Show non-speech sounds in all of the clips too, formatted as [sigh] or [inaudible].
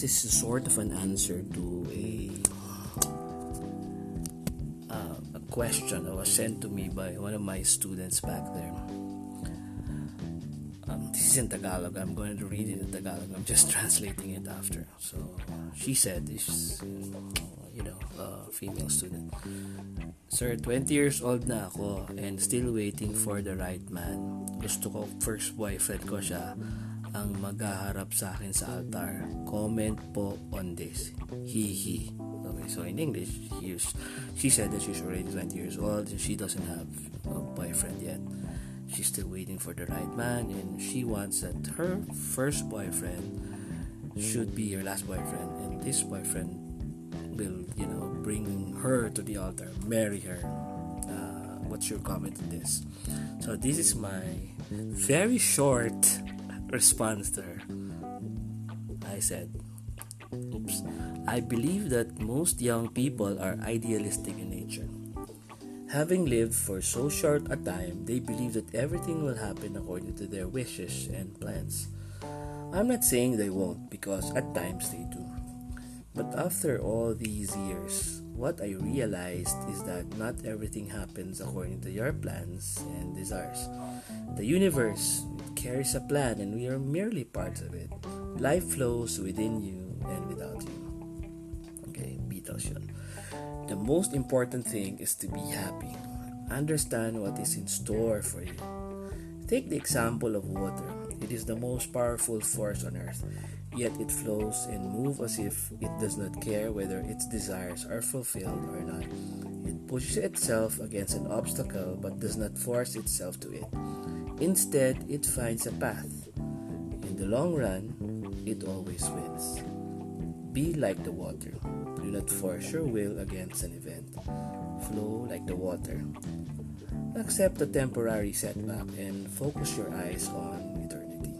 this is sort of an answer to a uh, a question that was sent to me by one of my students back there. Um, this is in Tagalog. I'm going to read it in Tagalog. I'm just translating it after. So she said, "This, you know, a female student." Sir, 20 years old na ako and still waiting for the right man. Gusto ko first boyfriend ko siya ang maghaharap sa akin sa altar. Comment po on this. He. Okay, so in English, he, she said that she's already 20 years old and she doesn't have a boyfriend yet. She's still waiting for the right man and she wants that her first boyfriend should be her last boyfriend and this boyfriend will, you know, bring her to the altar, marry her. Uh, what's your comment on this? So this is my very short response to her. I said, Oops. I believe that most young people are idealistic in nature. Having lived for so short a time, they believe that everything will happen according to their wishes and plans. I'm not saying they won't, because at times they do. But after all these years, what I realized is that not everything happens according to your plans and desires. The universe carries a plan and we are merely parts of it. Life flows within you and without you. Okay, Beatles. The most important thing is to be happy. Understand what is in store for you. Take the example of water. It is the most powerful force on earth yet it flows and moves as if it does not care whether its desires are fulfilled or not. It pushes itself against an obstacle but does not force itself to it. Instead, it finds a path. In the long run, it always wins. Be like the water. Do not force your will against an event. Flow like the water. Accept the temporary setback and focus your eyes on eternity.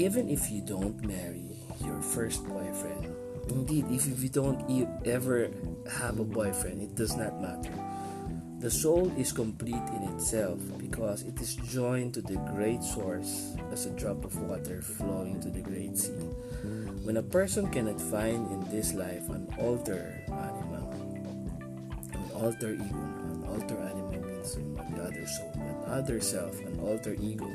even if you don't marry your first boyfriend, indeed, if you don't ever have a boyfriend, it does not matter. The soul is complete in itself because it is joined to the great source as a drop of water flowing to the great sea. When a person cannot find in this life an alter anima, an alter ego, an alter anima means the other soul, an other self, an alter ego,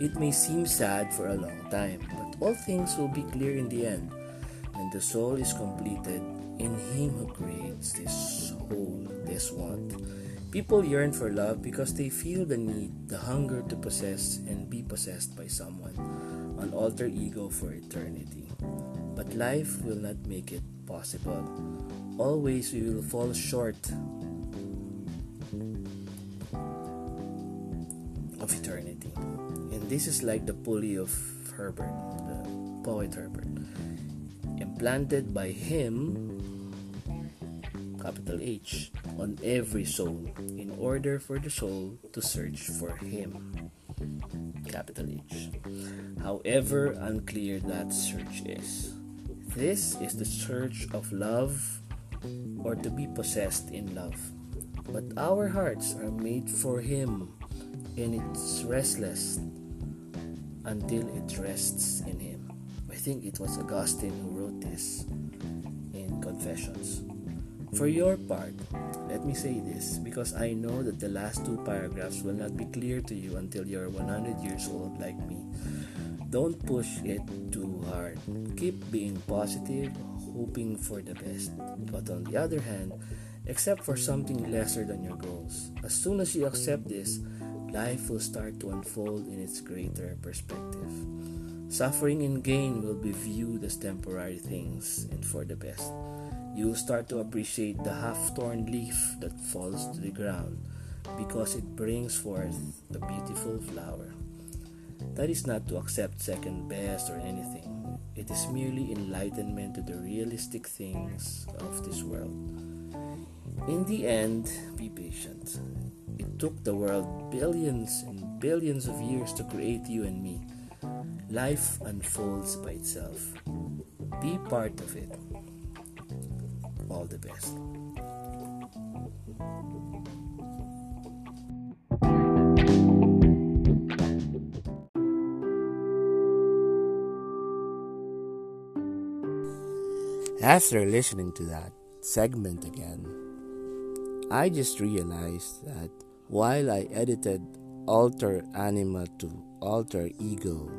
it may seem sad for a long time, but all things will be clear in the end. When the soul is completed, in Him who creates this whole, this want. People yearn for love because they feel the need, the hunger to possess and be possessed by someone, an alter ego for eternity. But life will not make it possible. Always we will fall short of eternity. And this is like the pulley of Herbert, the poet Herbert, implanted by him, capital H, on every soul in order for the soul to search for him, capital H. However unclear that search is. This is the search of love or to be possessed in love. But our hearts are made for Him, and it's restless until it rests in Him. I think it was Augustine who wrote this in Confessions. For your part, let me say this because I know that the last two paragraphs will not be clear to you until you're 100 years old like me. Don't push it too hard. Keep being positive, hoping for the best. But on the other hand, accept for something lesser than your goals. As soon as you accept this, life will start to unfold in its greater perspective. Suffering and gain will be viewed as temporary things and for the best. You will start to appreciate the half torn leaf that falls to the ground because it brings forth a beautiful flower. That is not to accept second best or anything, it is merely enlightenment to the realistic things of this world. In the end, be patient. It took the world billions and billions of years to create you and me. Life unfolds by itself. Be part of it. All the best. after listening to that segment again, I just realized that while I edited alter anima to alter ego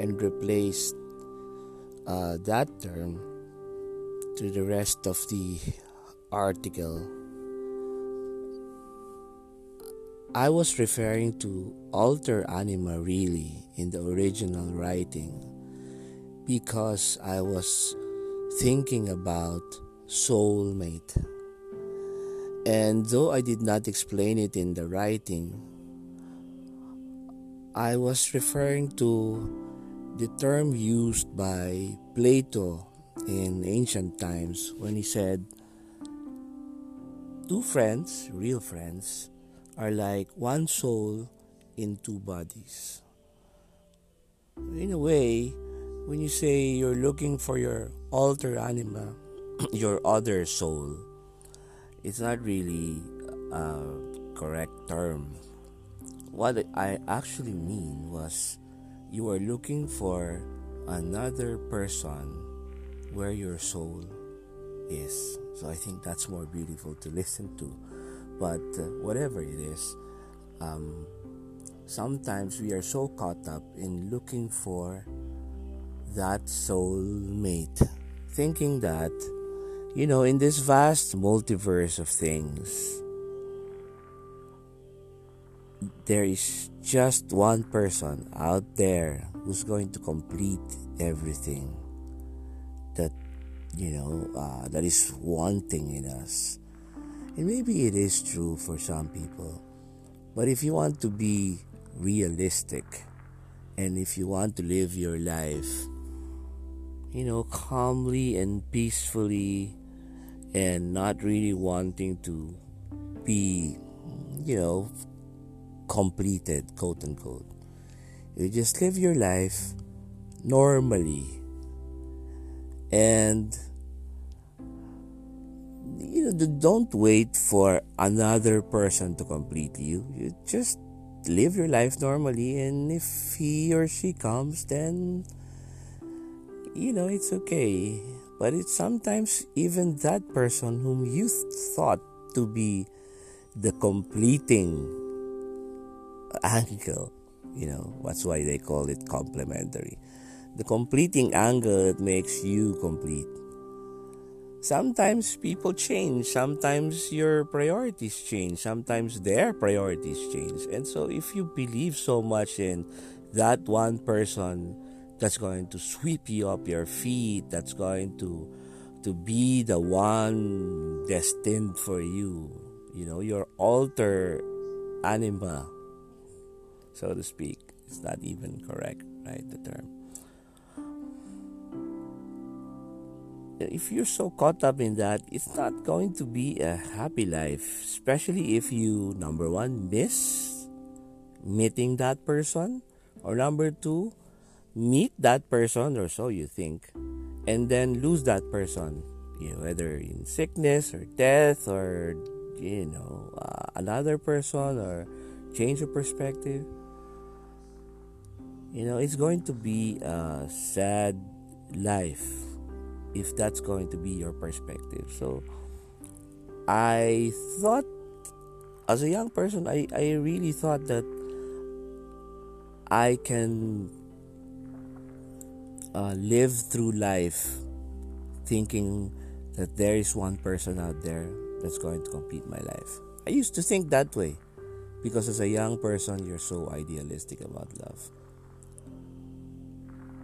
and replaced uh, that term to the rest of the article, I was referring to alter anima really in the original writing because I was thinking about soulmate. And though I did not explain it in the writing, I was referring to the term used by Plato in ancient times when he said, Two friends, real friends, are like one soul in two bodies. In a way, when you say you're looking for your alter anima, [clears throat] your other soul, it's not really a correct term. What I actually mean was you are looking for another person where your soul is. So I think that's more beautiful to listen to. But uh, whatever it is, um, sometimes we are so caught up in looking for that soul mate, thinking that, you know, in this vast multiverse of things, there is just one person out there who's going to complete everything that you know uh, that is wanting in us and maybe it is true for some people but if you want to be realistic and if you want to live your life you know, calmly and peacefully and not really wanting to be, you know, completed, quote unquote. You just live your life normally and you know don't wait for another person to complete you you just live your life normally and if he or she comes then you know, it's okay. But it's sometimes even that person whom you thought to be the completing angle, you know, that's why they call it complementary. The completing angle that makes you complete. Sometimes people change, sometimes your priorities change, sometimes their priorities change. And so, if you believe so much in that one person, that's going to sweep you up your feet that's going to to be the one destined for you you know your alter anima so to speak it's not even correct right the term if you're so caught up in that it's not going to be a happy life especially if you number one miss meeting that person or number two meet that person or so you think and then lose that person. You know whether in sickness or death or you know uh, another person or change of perspective. You know it's going to be a sad life if that's going to be your perspective so i thought as a young person i, I really thought that i can uh, live through life thinking that there is one person out there that's going to complete my life. I used to think that way because as a young person, you're so idealistic about love.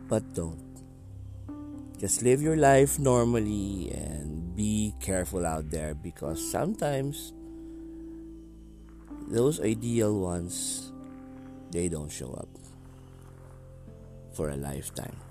But don't. Just live your life normally and be careful out there because sometimes those ideal ones they don't show up for a lifetime.